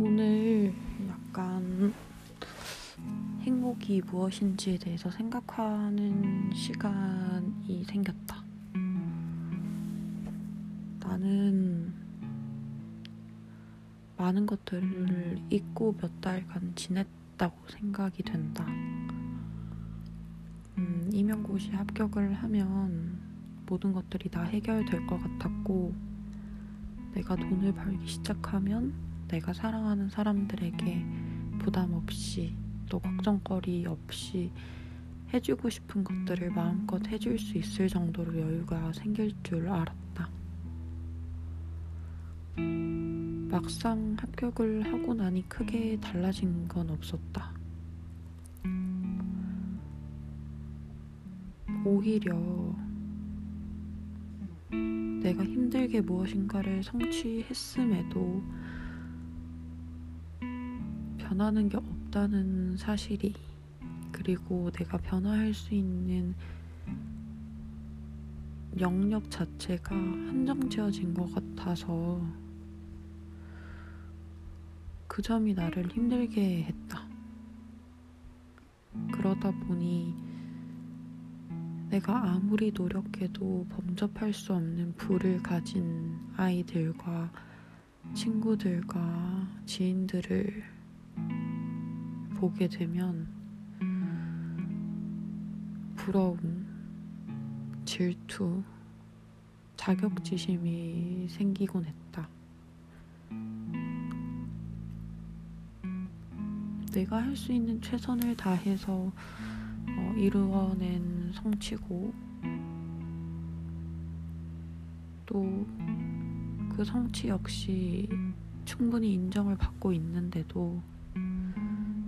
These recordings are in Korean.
오늘 약간 행복이 무엇인지에 대해서 생각하는 시간이 생겼다. 나는 많은 것들을 잊고 몇 달간 지냈다고 생각이 된다. 음, 임용고시 합격을 하면 모든 것들이 다 해결될 것 같았고, 내가 돈을 벌기 시작하면 내가 사랑하는 사람들에게 부담 없이 또 걱정거리 없이 해주고 싶은 것들을 마음껏 해줄 수 있을 정도로 여유가 생길 줄 알았다. 막상 합격을 하고 나니 크게 달라진 건 없었다. 오히려 내가 힘들게 무엇인가를 성취했음에도 변하는 게 없다는 사실이 그리고 내가 변화할 수 있는 영역 자체가 한정지어진 것 같아서 그 점이 나를 힘들게 했다. 그러다 보니 내가 아무리 노력해도 범접할 수 없는 부를 가진 아이들과 친구들과 지인들을 보게 되면 부러움, 질투, 자격지심이 생기곤 했다. 내가 할 수 있는 최선을 다해서 어, 이루어낸 성취고 또 그 성취 역시 충분히 인정을 받고 있는데도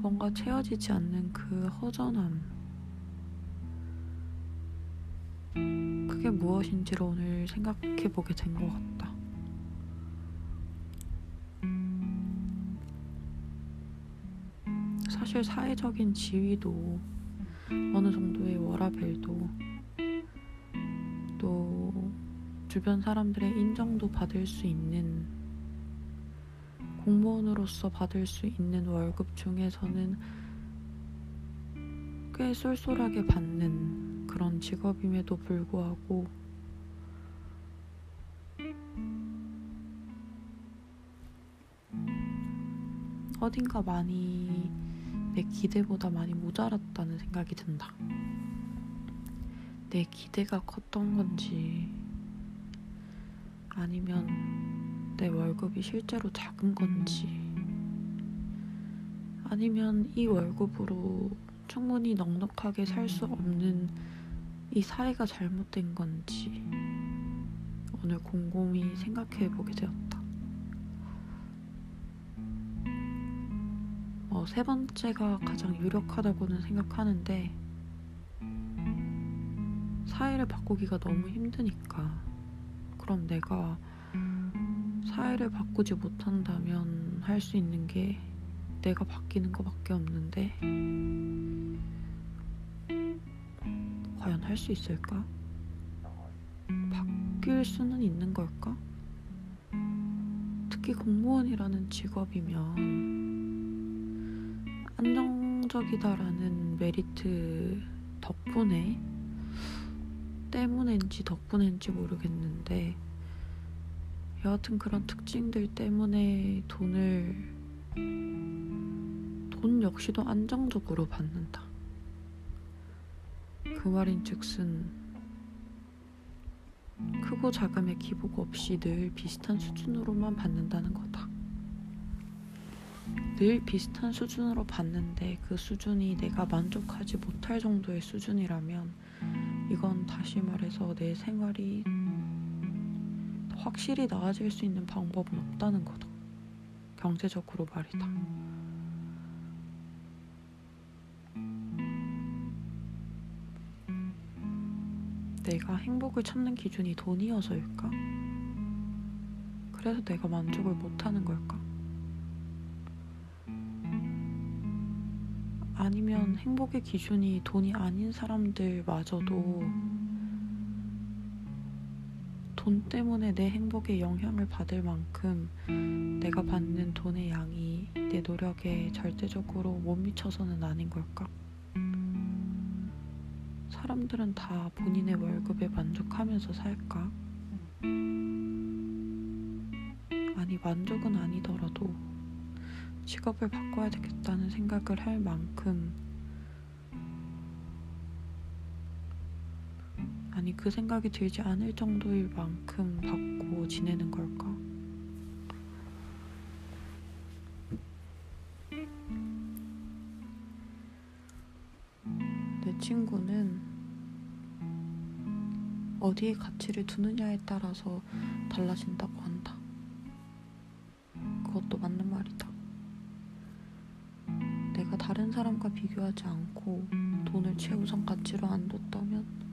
뭔가 채워지지 않는 그 허전함 그게 무엇인지를 오늘 생각해 보게 된 것 같다. 사실 사회적인 지위도 어느 정도의 워라벨도 또 주변 사람들의 인정도 받을 수 있는 공무원으로서 받을 수 있는 월급 중에서는 꽤 쏠쏠하게 받는 그런 직업임에도 불구하고 어딘가 많이 내 기대보다 많이 모자랐다는 생각이 든다. 내 기대가 컸던 건지 아니면 내 월급이 실제로 작은 건지 아니면 이 월급으로 충분히 넉넉하게 살 수 없는 이 사회가 잘못된 건지 오늘 곰곰이 생각해 보게 되었다. 어, 세 번째가 가장 유력하다고는 생각하는데 사회를 바꾸기가 너무 힘드니까 그럼 내가 사회를 바꾸지 못한다면 할 수 있는 게 내가 바뀌는 것밖에 없는데 과연 할 수 있을까? 바뀔 수는 있는 걸까? 특히 공무원이라는 직업이면 안정적이다라는 메리트 덕분에 때문인지 덕분인지 모르겠는데 여하튼 그런 특징들 때문에 돈을 돈 역시도 안정적으로 받는다. 그 말인 즉슨 크고 작음의 기복 없이 늘 비슷한 수준으로만 받는다는 거다. 늘 비슷한 수준으로 받는데 그 수준이 내가 만족하지 못할 정도의 수준이라면 이건 다시 말해서 내 생활이 확실히 나아질 수 있는 방법은 없다는 거다. 경제적으로 말이다. 내가 행복을 찾는 기준이 돈이어서일까? 그래서 내가 만족을 못하는 걸까? 아니면 행복의 기준이 돈이 아닌 사람들마저도 돈 때문에 내 행복에 영향을 받을 만큼 내가 받는 돈의 양이 내 노력에 절대적으로 못 미쳐서는 아닌 걸까? 사람들은 다 본인의 월급에 만족하면서 살까? 아니, 만족은 아니더라도 직업을 바꿔야 되겠다는 생각을 할 만큼 아니 그 생각이 들지 않을 정도일 만큼 받고 지내는 걸까? 내 친구는 어디에 가치를 두느냐에 따라서 달라진다고 한다. 그것도 맞는 말이다. 내가 다른 사람과 비교하지 않고 돈을 최우선 가치로 안 뒀다면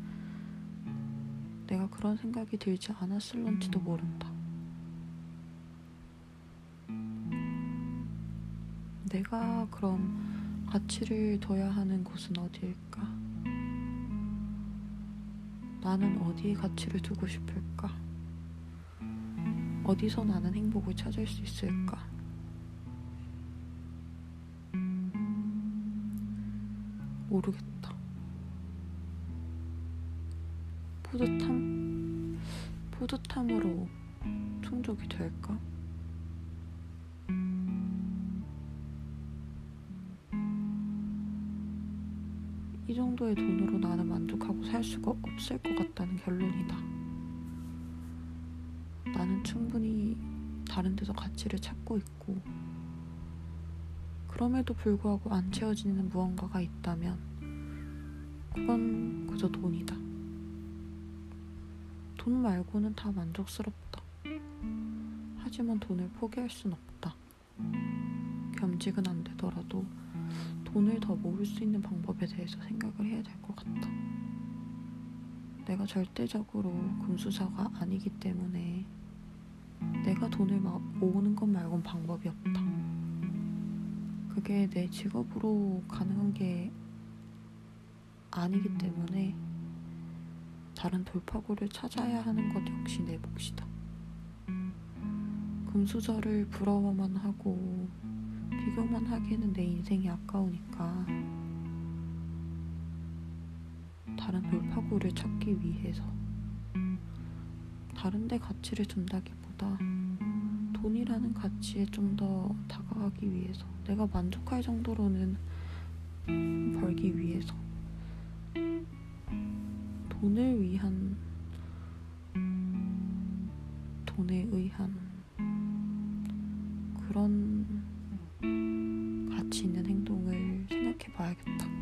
내가 그런 생각이 들지 않았을런지도 모른다. 내가 그럼 가치를 둬야 하는 곳은 어디일까? 나는 어디에 가치를 두고 싶을까? 어디서 나는 행복을 찾을 수 있을까? 모르겠다. 뿌듯함? 뿌듯함으로 충족이 될까? 이 정도의 돈으로 나는 만족하고 살 수가 없을 것 같다는 결론이다. 나는 충분히 다른 데서 가치를 찾고 있고, 그럼에도 불구하고 안 채워지는 무언가가 있다면, 그건 그저 돈이다. 돈 말고는 다 만족스럽다. 하지만 돈을 포기할 순 없다. 겸직은 안 되더라도 돈을 더 모을 수 있는 방법에 대해서 생각을 해야 될 것 같다. 내가 절대적으로 금수저가 아니기 때문에 내가 돈을 모으는 것 말곤 방법이 없다. 그게 내 직업으로 가능한 게 아니기 때문에 다른 돌파구를 찾아야 하는 것 역시 내 몫이다. 금수저를 부러워만 하고 비교만 하기에는 내 인생이 아까우니까 다른 돌파구를 찾기 위해서 다른 데 가치를 둔다기보다 돈이라는 가치에 좀 더 다가가기 위해서 내가 만족할 정도로는 벌기 위해서 돈을 위한 돈에 의한 그런 가치 있는 행동을 생각해 봐야겠다.